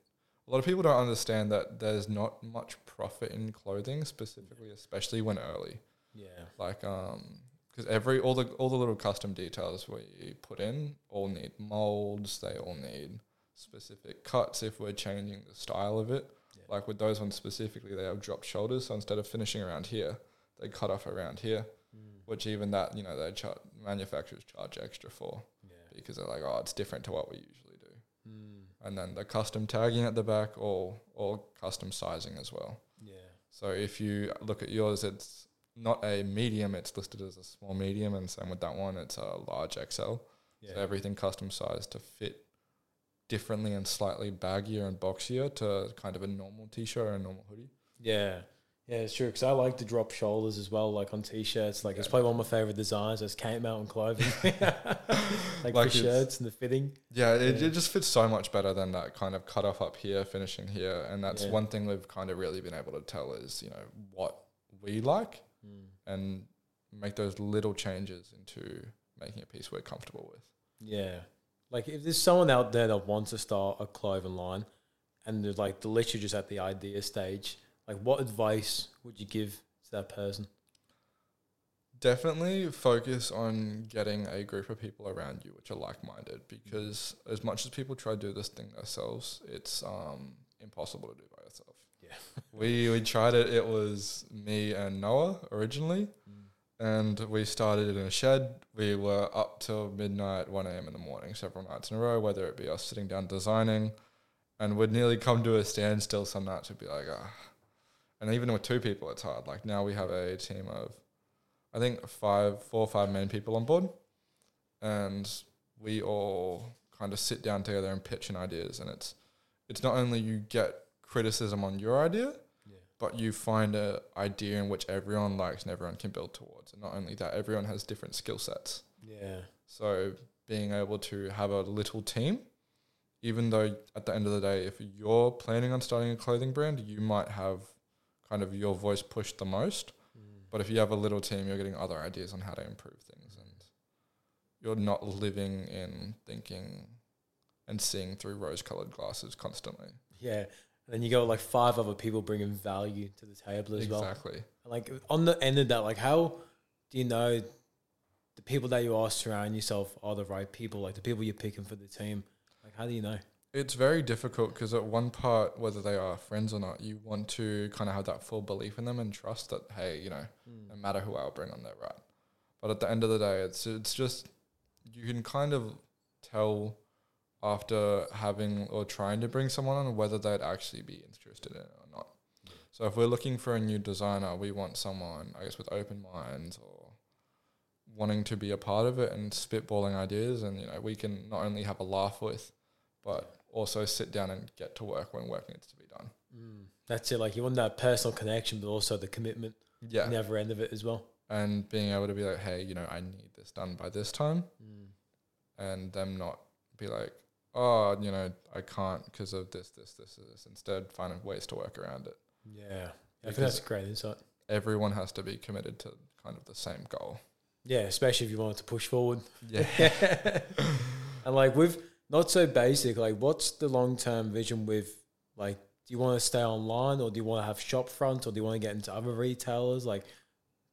a lot of people don't understand that there's not much profit in clothing specifically, especially when early. Yeah. Like um because every all the all the little custom details we put in all need molds, they all need specific cuts if we're changing the style of it. Like with those ones specifically, they have dropped shoulders, so instead of finishing around here, they cut off around here which even that you know they char- manufacturers charge extra for Yeah. because they're like, oh, it's different to what we usually do. Mm. And then the custom tagging at the back, or or custom sizing as well. Yeah. So if you look at yours, it's not a medium; it's listed as a small medium, and same with that one, it's a large XL. Yeah. So everything custom sized to fit differently and slightly baggier and boxier to kind of a normal t-shirt or a normal hoodie. Yeah. Yeah, it's true because I like to drop shoulders as well, like on t-shirts. Like it's probably one of my favorite designs. Is Cape Mountain clothing, like, Like it's- shirts and the fitting. Yeah, it, it just fits so much better than that kind of cut off up here, finishing here, and that's Yeah. one thing we've kind of really been able to tell is you know what we like Mm. and make those little changes into making a piece we're comfortable with. Yeah, like if there's someone out there that wants to start a clothing line, and they're like they're literally just at the idea stage, like what advice would you give to that person? Definitely focus on getting a group of people around you which are like minded because as much as people try to do this thing themselves, it's um, impossible to do by yourself. Yeah. we we tried it. It was me and Noah originally, and we started in a shed. We were up till midnight, one a.m. in the morning, several nights in a row. Whether it be us sitting down designing, and would nearly come to a standstill some nights. Would be like, ah. And even with two people, it's hard. Like now we have a team of, I think five, four or five main people on board, and we all kind of sit down together and pitch in ideas. And it's, it's not only you get criticism on your idea. But you find a idea in which everyone likes and everyone can build towards. And not only that, everyone has different skill sets. Yeah. So being able to have a little team, even though at the end of the day, if you're planning on starting a clothing brand, you might have kind of your voice pushed the most. Mm. But if you have a little team, you're getting other ideas on how to improve things, and you're not living in thinking and seeing through rose-colored glasses constantly. Yeah. And then you got like five other people bringing value to the table as well. exactly. Like on the end of that, like how do you know the people that you are surrounding yourself are the right people? Like the people you're picking for the team. Like how do you know? It's very difficult because at one part, whether they are friends or not, you want to kind of have that full belief in them and trust that, hey, you know, hmm. no matter who I'll bring on, they're right. But at the end of the day, it's it's just you can kind of tell after having or trying to bring someone on whether they'd actually be interested in it or not. So if we're looking for a new designer, we want someone, I guess, with open minds or wanting to be a part of it and spitballing ideas, and you know, we can not only have a laugh with, but also sit down and get to work when work needs to be done. Mm. That's it. Like you want that personal connection, but also the commitment Yeah, the other end of it as well. and being able to be like, hey, you know, I need this done by this time, Mm. and them not be like, oh, you know, I can't because of this, this, this, this. Instead, finding ways to work around it. Yeah. I think that's a great insight. Everyone has to be committed to kind of the same goal. Yeah, especially if you want to push forward. Yeah. and like with not so basic, like what's the long term vision with like do you want to stay online or do you want to have shop front or do you want to get into other retailers? Like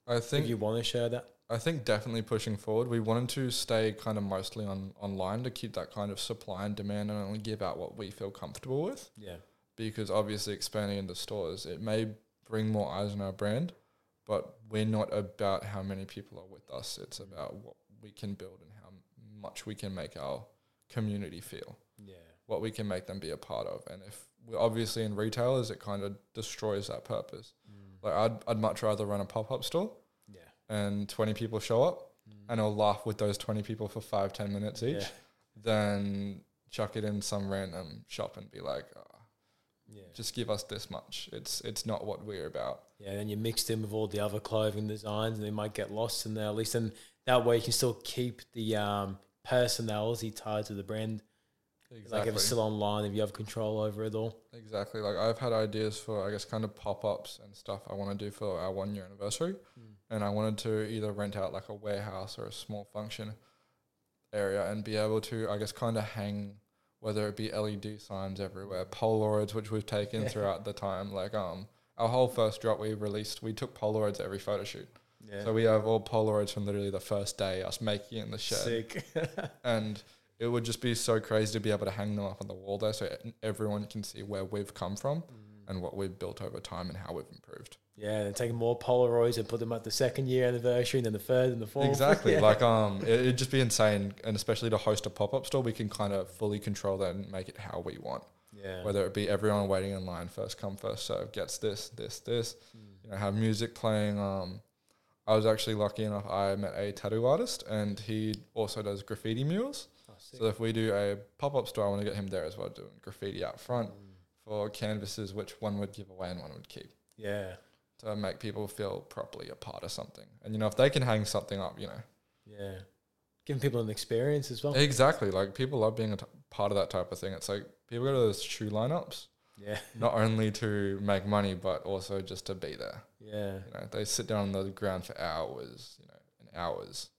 I if think you want to share that. I think definitely pushing forward. We wanted to stay kind of mostly on online to keep that kind of supply and demand and only give out what we feel comfortable with. Yeah. because obviously expanding into stores, it may bring more eyes on our brand, but we're not about how many people are with us. It's about what we can build and how much we can make our community feel, Yeah. what we can make them be a part of. And if we're obviously in retailers, it kind of destroys that purpose. Mm. Like I'd, I'd much rather run a pop-up store Yeah. And 20 people show up and I'll laugh with those 20 people for five, 10 minutes each Yeah. than chuck it in some random shop and be like, oh, Yeah. just give us this much. It's it's not what we're about. Yeah, then you mixed in with all the other clothing designs, and they might get lost in there. At least, and that way you can still keep the um, personality tied to the brand. Like if it's still online, if you have control over it all. exactly. Like I've had ideas for I guess kind of pop ups and stuff I want to do for our one year anniversary, and I wanted to either rent out like a warehouse or a small function area and be able to I guess kind of hang whether it be LED signs everywhere, Polaroids which we've taken Yeah. throughout the time. Like um our whole first drop we released, we took Polaroids every photo shoot. Yeah, So we have all Polaroids from literally the first day, us making it in the shed. sick. and it would just be so crazy to be able to hang them up on the wall there so everyone can see where we've come from and what we've built over time and how we've improved. yeah, and taking more Polaroids and put them at the second year anniversary, and then the third and the fourth. Exactly. Yeah. Like um it, it'd just be insane and especially to host a pop-up store we can kind of fully control that and make it how we want. yeah, Whether it be everyone waiting in line first come first serve gets this this this Mm. you know have music playing um I was actually lucky enough I met a tattoo artist and he also does graffiti murals. Sick. So if we do a pop up store, I want to get him there as well, doing graffiti out front Mm. for canvases, which one would give away and one would keep. yeah, to make people feel properly a part of something. And you know, if they can hang something up, you know, Yeah. Giving people an experience as well. exactly like people love being a t- part of that type of thing. It's like people go to those shoe lineups Yeah. not only to make money but also just to be there. Yeah. You know, they sit down on the ground for hours, you know, and hours,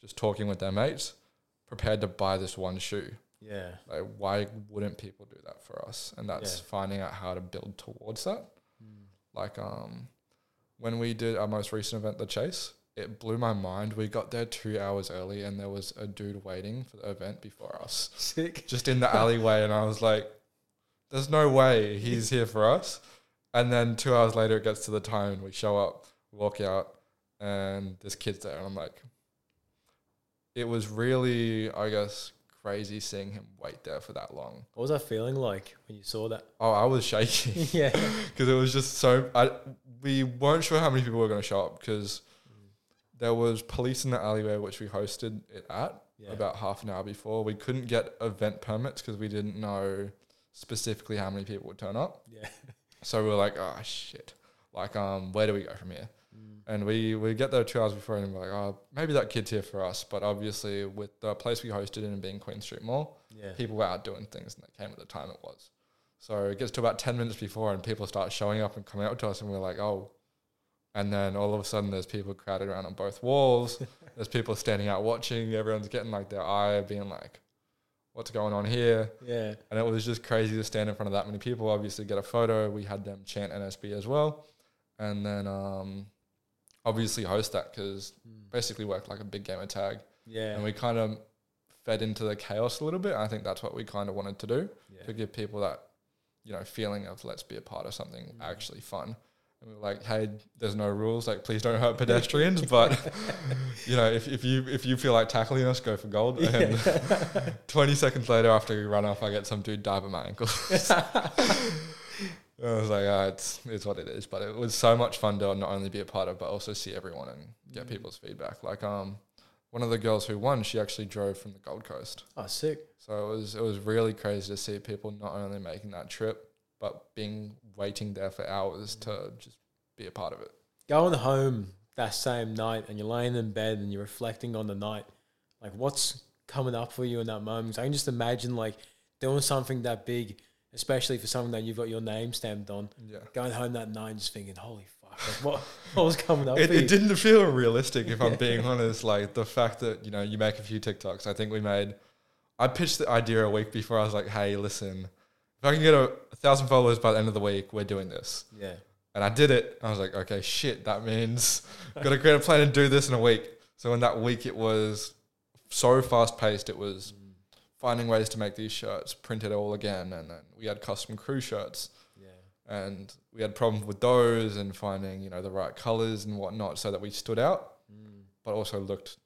just talking with their mates, prepared to buy this one shoe. Yeah. Like, why wouldn't people do that for us? And that's Yeah. finding out how to build towards that. Mm. Like, um, when we did our most recent event, the Chase, it blew my mind. We got there two hours early, and there was a dude waiting for the event before us, Sick. just in the alleyway. And I was like, "There's no way he's here for us." And then two hours later, it gets to the time, and we show up, walk out, and this kid's there, and I'm like, it was really, I guess, crazy seeing him wait there for that long. What was that feeling like when you saw that? Oh, I was shaking yeah. because it was just so. I we weren't sure how many people were going to show up because there was police in the alleyway which we hosted it at Yeah. about half an hour before. We couldn't get event permits because we didn't know specifically how many people would turn up. Yeah. So we were like, oh shit, like um, where do we go from here? Mm. And we we get there two hours before, and we're like, oh, maybe that kid's here for us. But obviously, with the place we hosted in being Queen Street Mall, Yeah. people were out doing things, and they came at the time it was. So it gets to about ten minutes before, and people start showing up and coming up to us, and we're like, oh. And then all of a sudden, there's people crowded around on both walls. there's people standing out watching. Everyone's getting like their eye, being like, "What's going on here?" Yeah. And it was just crazy to stand in front of that many people. Obviously, get a photo. We had them chant NSB as well, and then um, obviously host that because Mm. basically worked like a big game of tag, Yeah. and we kind of fed into the chaos a little bit. I think that's what we kind of wanted to do yeah. to give people that you know feeling of let's be a part of something Mm. actually fun. And we were like, hey, there's no rules. Like, please don't hurt pedestrians. but you know, if, if you if you feel like tackling us, go for gold. And 20 seconds later, after we run off, I get some dude dive at my ankle. I was like, ah, it's it's what it is. But it was so much fun to not only be a part of, but also see everyone and get Mm. people's feedback. Like, um, one of the girls who won, she actually drove from the Gold Coast. Oh, sick. So it was it was really crazy to see people not only making that trip, but being waiting there for hours to just be a part of it. Going home that same night and you're laying in bed and you're reflecting on the night, like what's coming up for you in that moment? 'Cause I can just imagine like doing something that big, especially for something that you've got your name stamped on. Yeah. Going home that night and just thinking, holy fuck, like what, what was coming up It, it didn't feel realistic if I'm being honest. Like the fact that, you know, you make a few TikToks. I think we made I pitched the idea a week before. I was like, hey, listen, if I can get a, a thousand followers by the end of the week, we're doing this. Yeah. And I did it. I was like, okay, shit, that means got to create a plan and do this in a week. So in that week, it was so fast paced. It was mm. Finding ways to make these shirts, print it all again, and then we had custom crew shirts, Yeah. and we had problems with those and finding you know the right colors and whatnot, so that we stood out, but also looked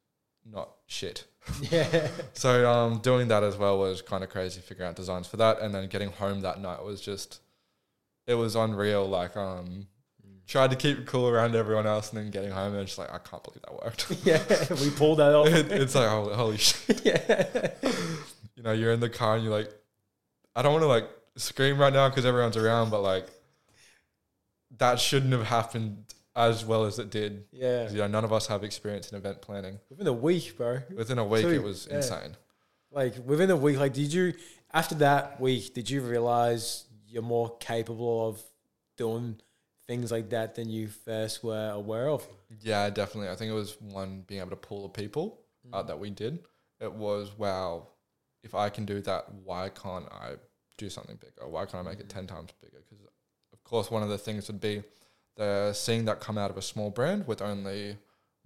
not shit. Yeah. So um, doing that as well was kind of crazy, figuring out designs for that, and then getting home that night was just, it was unreal. Like um, tried to keep it cool around everyone else, and then getting home and just like I can't believe that worked. yeah. We pulled that off. It- it's like holy, holy shit. yeah. You know, you're in the car and you're like, I don't want to like scream right now because everyone's around, but like that shouldn't have happened as well as it did. Yeah. You know, none of us have experience in event planning. Within a week, bro. Within a week, Two, it was yeah. insane. Like within a week, like did you after that week, did you realize you're more capable of doing things like that than you first were aware of? Yeah, definitely. I think it was one being able to pull the people uh, that we did. It was wow. If I can do that, why can't I do something bigger? Why can't I make it mm. ten times bigger? Because of course, one of the things would be the seeing that come out of a small brand with only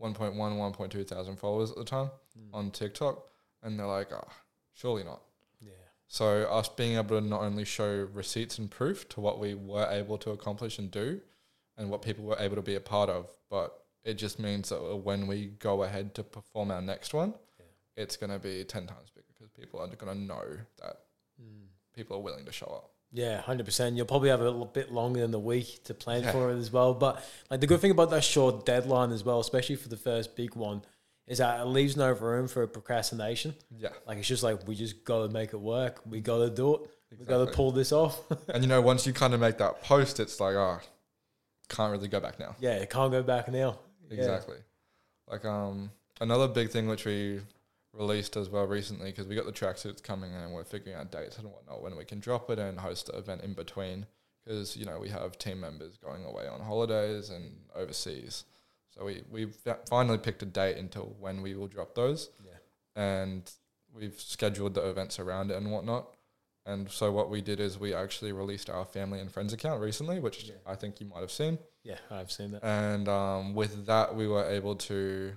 1.1, 1.2 thousand followers at the time mm. on TikTok, and they're like, oh, surely not. Yeah. So us being able to not only show receipts and proof to what we were able to accomplish and do, and what people were able to be a part of, but it just means that when we go ahead to perform our next one, Yeah. it's going to be ten times bigger because people are going to know that people are willing to show up. Yeah, hundred percent. You'll probably have a little bit longer than the week to plan Yeah. for it as well. But like the good thing about that short deadline as well, especially for the first big one, is that it leaves no room for procrastination. Yeah, Like it's just like we just got to make it work. We got to do it. We got to pull this off. and you know, once you kind of make that post, it's like, oh, can't really go back now. Yeah, it can't go back now. Yeah. Exactly. Like um another big thing which we released as well recently because we got the tracksuits coming and we're figuring out dates and whatnot when we can drop it and host the event in between because you know we have team members going away on holidays and overseas. So we we've finally picked a date until when we will drop those Yeah. and we've scheduled the events around it and whatnot. And so what we did is we actually released our family and friends account recently, which Yeah. I think you might have seen. Yeah, I've seen that. And um, with that, we were able to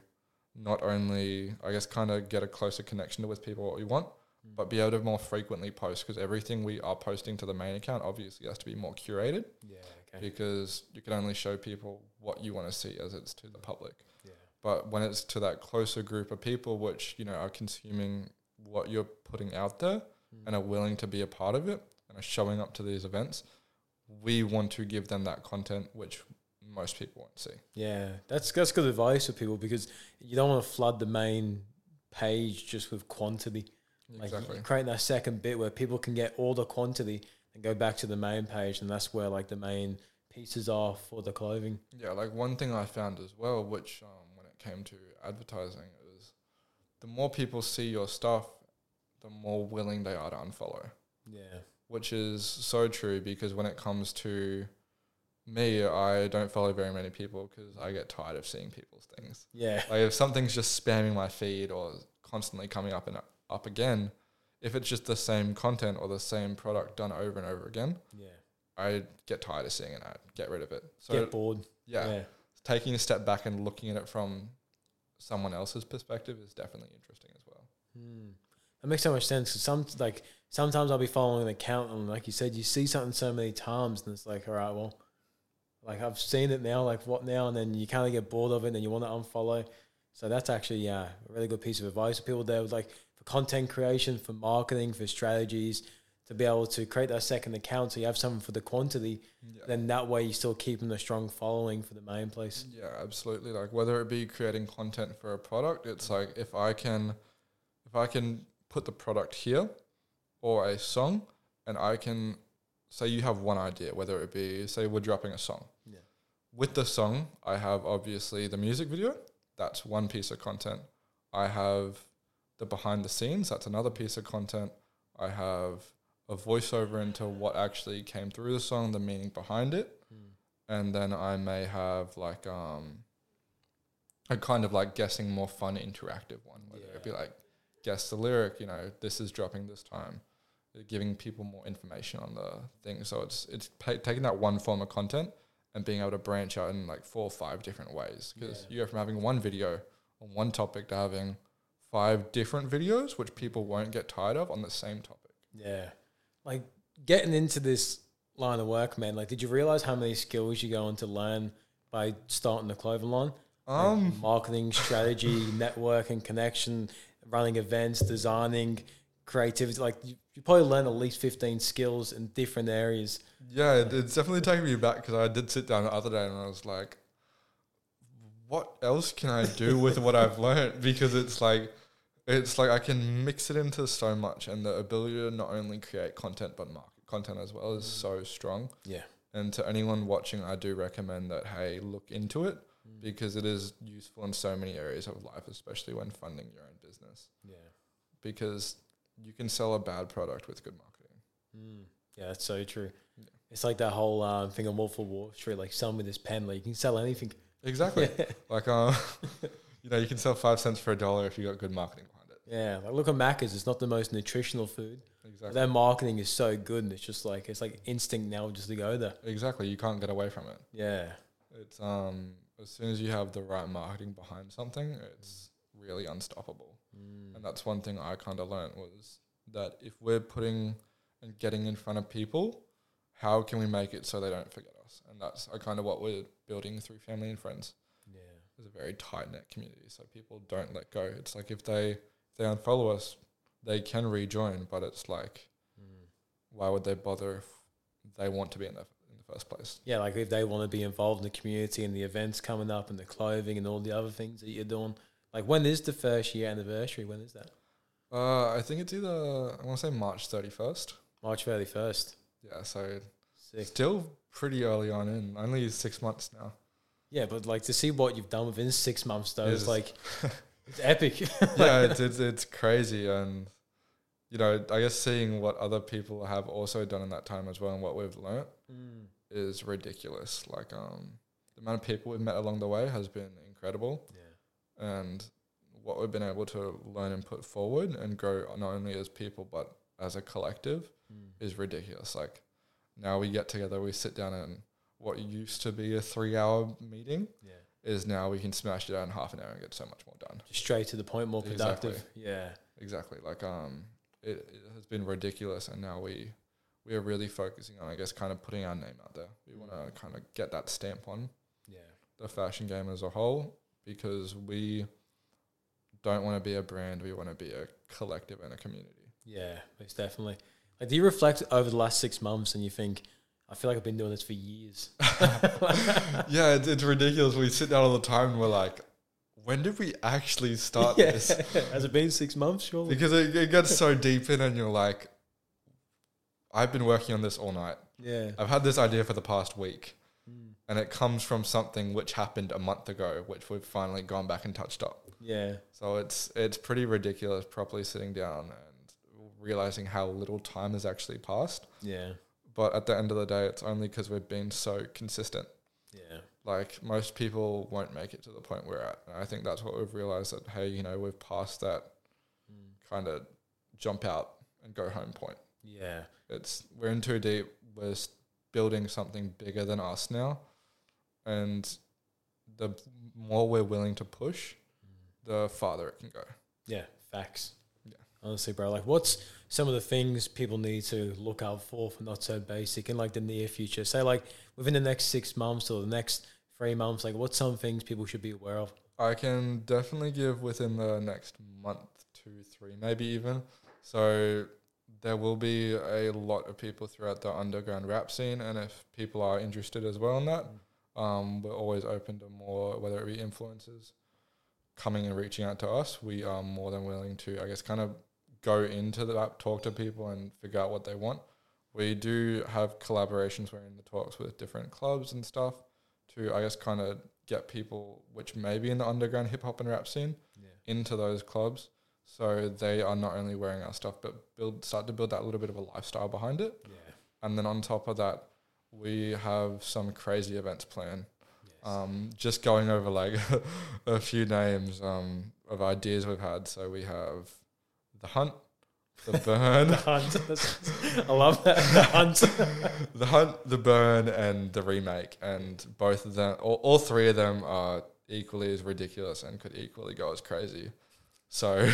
not only, I guess, kind of get a closer connection to with people what we want, but be able to more frequently post because everything we are posting to the main account obviously has to be more curated Yeah, okay. because you can only show people what you want to see as it's to the public. Yeah. But when it's to that closer group of people, which you know are consuming what you're putting out there Mm. and are willing to be a part of it and are showing up to these events, we want to give them that content which most people won't see. Yeah, that's that's good advice for people because you don't want to flood the main page just with quantity. Like Exactly. create that second bit where people can get all the quantity and go back to the main page, and that's where like the main pieces are for the clothing. Yeah, like one thing I found as well, which um, when it came to advertising, is the more people see your stuff, the more willing they are to unfollow. Yeah, Which is so true because when it comes to me, I don't follow very many people because I get tired of seeing people's things. yeah, Like if something's just spamming my feed or constantly coming up and up again, if it's just the same content or the same product done over and over again, yeah. I get tired of seeing an I Get rid of it. So Get bored. yeah, yeah. taking a step back and looking at it from someone else's perspective is definitely interesting as well. Hmm. That makes so much sense. 'cause some like sometimes I'll be following an account and like you said, you see something so many times and it's like, all right, well, like I've seen it now. Like what now? And then you kind of get bored of it and then you want to unfollow. So that's actually yeah, a really good piece of advice for people there like for content creation, for marketing, for strategies to be able to create that second account so you have something for the quantity. Yeah. Then that way you're still keeping a strong following for the main place. Yeah, absolutely. Like whether it be creating content for a product, it's like if I can if I can put the product here or a song and I can say you have one idea, whether it be say we're dropping a song. Yeah. With the song, I have obviously the music video. That's one piece of content. I have the behind the scenes, that's another piece of content. I have a voiceover into what actually came through the song, the meaning behind it and then I may have like um a kind of like guessing more fun interactive one, whether it be like guess the lyric, you know, this is dropping this time, giving people more information on the thing. So it's it's pa- taking that one form of content and being able to branch out in like four or five different ways because Yeah. you go from having one video on one topic to having five different videos, which people won't get tired of on the same topic. Yeah. Like getting into this line of work, man, like did you realize how many skills you go on to learn by starting the clothing line? Like Um, marketing, strategy, networking, connection, running events, designing, creativity. Like you, you probably learn at least 15 skills in different areas. Yeah, it, it's definitely taking me back because I did sit down the other day and I was like, what else can I do with what I've learned? Because it's like, it's like I can mix it into so much, and the ability to not only create content but market content as well is so strong. Yeah. And to anyone watching, I do recommend that hey, look into it Mm. because it is useful in so many areas of life, especially when funding your own business. Yeah. Because you can sell a bad product with good marketing. Mm. Yeah, that's so true. Yeah. It's like that whole um, thing on Wolf of Wall Street, like sell me this pen, like you can sell anything. Exactly. Like, uh, you know, you can sell five cents for a dollar if you got good marketing behind it. Yeah, like look at Macca's. It's not the most nutritional food. Exactly. their marketing is so good, and it's just like it's like instinct now just to go there. Exactly. You can't get away from it. Yeah, It's um as soon as you have the right marketing behind something, it's really unstoppable. Mm. And that's one thing I kind of learned was that if we're putting and getting in front of people, how can we make it so they don't forget us? And that's kind of what we're building through family and friends. yeah, It's a very tight knit community, so people don't let go. It's like if they if they unfollow us, they can rejoin, but it's like Mm. why would they bother if they want to be in the in the first place? yeah. Like if they want to be involved in the community and the events coming up and the clothing and all the other things that you're doing. Like when is the first year anniversary? When is that? Uh, I think it's either I want to say March thirty first. March thirty first. Yeah, so Sick. Still pretty early on in, only six months now. Yeah, but like to see what you've done within six months though is like it's epic. yeah, it's, it's it's crazy, and you know, I guess seeing what other people have also done in that time as well, and what we've learnt Mm, is ridiculous. Like, um, the amount of people we've met along the way has been incredible, yeah. And what we've been able to learn and put forward and grow not only as people but as a collective Mm. is ridiculous. Like, now we get together, we sit down, and what used to be a three-hour meeting Yeah. is now we can smash it out in half an hour and get so much more done. Just straight to the point, more Exactly. productive. Yeah. Exactly. Like um, it, it has been ridiculous, and now we we are really focusing on, I guess, kind of putting our name out there. We want to kind of get that stamp on Yeah. the fashion game as a whole because we don't want to be a brand. We want to be a collective and a community. Yeah, most definitely. Like, do you reflect over the last six months and you think, I feel like I've been doing this for years? yeah, it's, it's ridiculous. We sit down all the time and we're like, when did we actually start Yeah. this? Has it been six months, surely? Because it, it gets so deep in, and you're like, I've been working on this all night. Yeah. I've had this idea for the past week. And it comes from something which happened a month ago, which we've finally gone back and touched up. Yeah. So it's it's pretty ridiculous properly sitting down and realizing how little time has actually passed. Yeah. But at the end of the day, it's only because we've been so consistent. Yeah. Like most people won't make it to the point we're at. And I think that's what we've realized that hey, you know, we've passed that Mm. kind of jump out and go home point. Yeah. It's we're in too deep. We're building something bigger than us now, and the more we're willing to push, the farther it can go. Yeah. Facts. Yeah. Honestly, bro. Like, what's some of the things people need to look out for for not so basic in like the near future? Say, like within the next six months or the next three months, like what's some things people should be aware of? I can definitely give within the next month, two, three, maybe even. So there will be a lot of people throughout the underground rap scene, and if people are interested as well in that, mm. Um, we're always open to more, whether it be influencers coming and reaching out to us. We are more than willing to, I guess, kind of go into the that, talk to people, and figure out what they want. We do have collaborations. We're in the talks with different clubs and stuff to, I guess, kind of get people which may be in the underground hip hop and rap scene Yeah. into those clubs. So they are not only wearing our stuff, but build start to build that little bit of a lifestyle behind it. Yeah. And then on top of that, we have some crazy events planned. Yes. Um, just going over like a few names um, of ideas we've had. So we have the hunt, the burn, the hunt. I love that. The hunt. the hunt, the burn, and the remake. And both of them, all, all three of them are equally as ridiculous and could equally go as crazy. So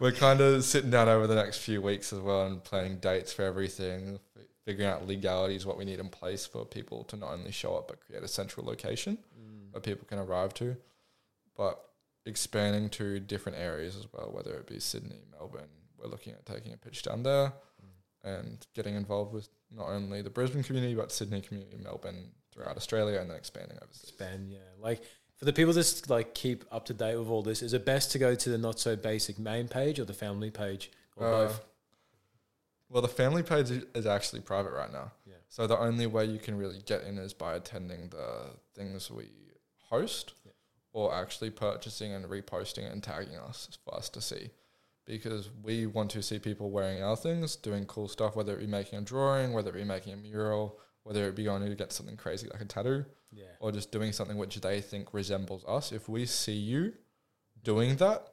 we're kind of sitting down over the next few weeks as well and planning dates for everything, figuring out legalities, what we need in place for people to not only show up but create a central location Mm. that people can arrive to, but expanding to different areas as well, whether it be Sydney, Melbourne. We're looking at taking a pitch down there and getting involved with not only the Brisbane community but Sydney community, Melbourne, throughout Australia, and then expanding overseas. Expand, yeah. Like for the people that like keep up to date with all this, is it best to go to the not so basic main page or the family page or Uh, both? Well, the family page is actually private right now. Yeah. So the only way you can really get in is by attending the things we host Yeah. or actually purchasing and reposting and tagging us for us to see. Because we want to see people wearing our things, doing cool stuff, whether it be making a drawing, whether it be making a mural, whether it be going to get something crazy like a tattoo, Yeah. or just doing something which they think resembles us. If we see you doing that,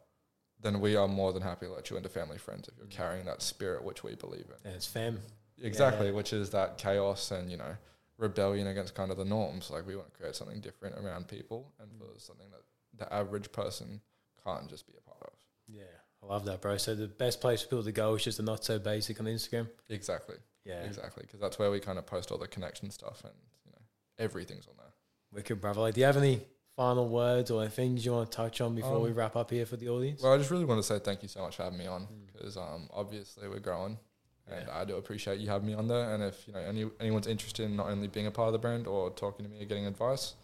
then we are more than happy to let you into family friends if you're Mm. carrying that spirit which we believe in. And it's fam. Exactly, Yeah. which is that chaos and you know rebellion against kind of the norms. Like we want to create something different around people, and for Mm. something that the average person can't just be a part of. Yeah. I love that, bro. So the best place for people to go is just the not so basic on Instagram. Exactly, Yeah. exactly, because that's where we kind of post all the connection stuff, and you know everything's on there. Wicked, brother. Like, do you have any final words or things you want to touch on before Um, we wrap up here for the audience? Well, I just really want to say thank you so much for having me on, Mm. because um, obviously we're growing. And Yeah. I do appreciate you having me on there. And if you know any anyone's interested in not only being a part of the brand or talking to me or getting advice,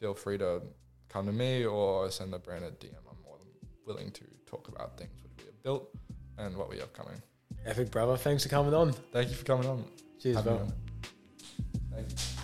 feel free to come to me or send the brand a DM. I'm more than willing to talk about things which we have built and what we have coming. Epic, brother. Thanks for coming on. Thank you for coming on. Cheers, bro. me on. Thanks.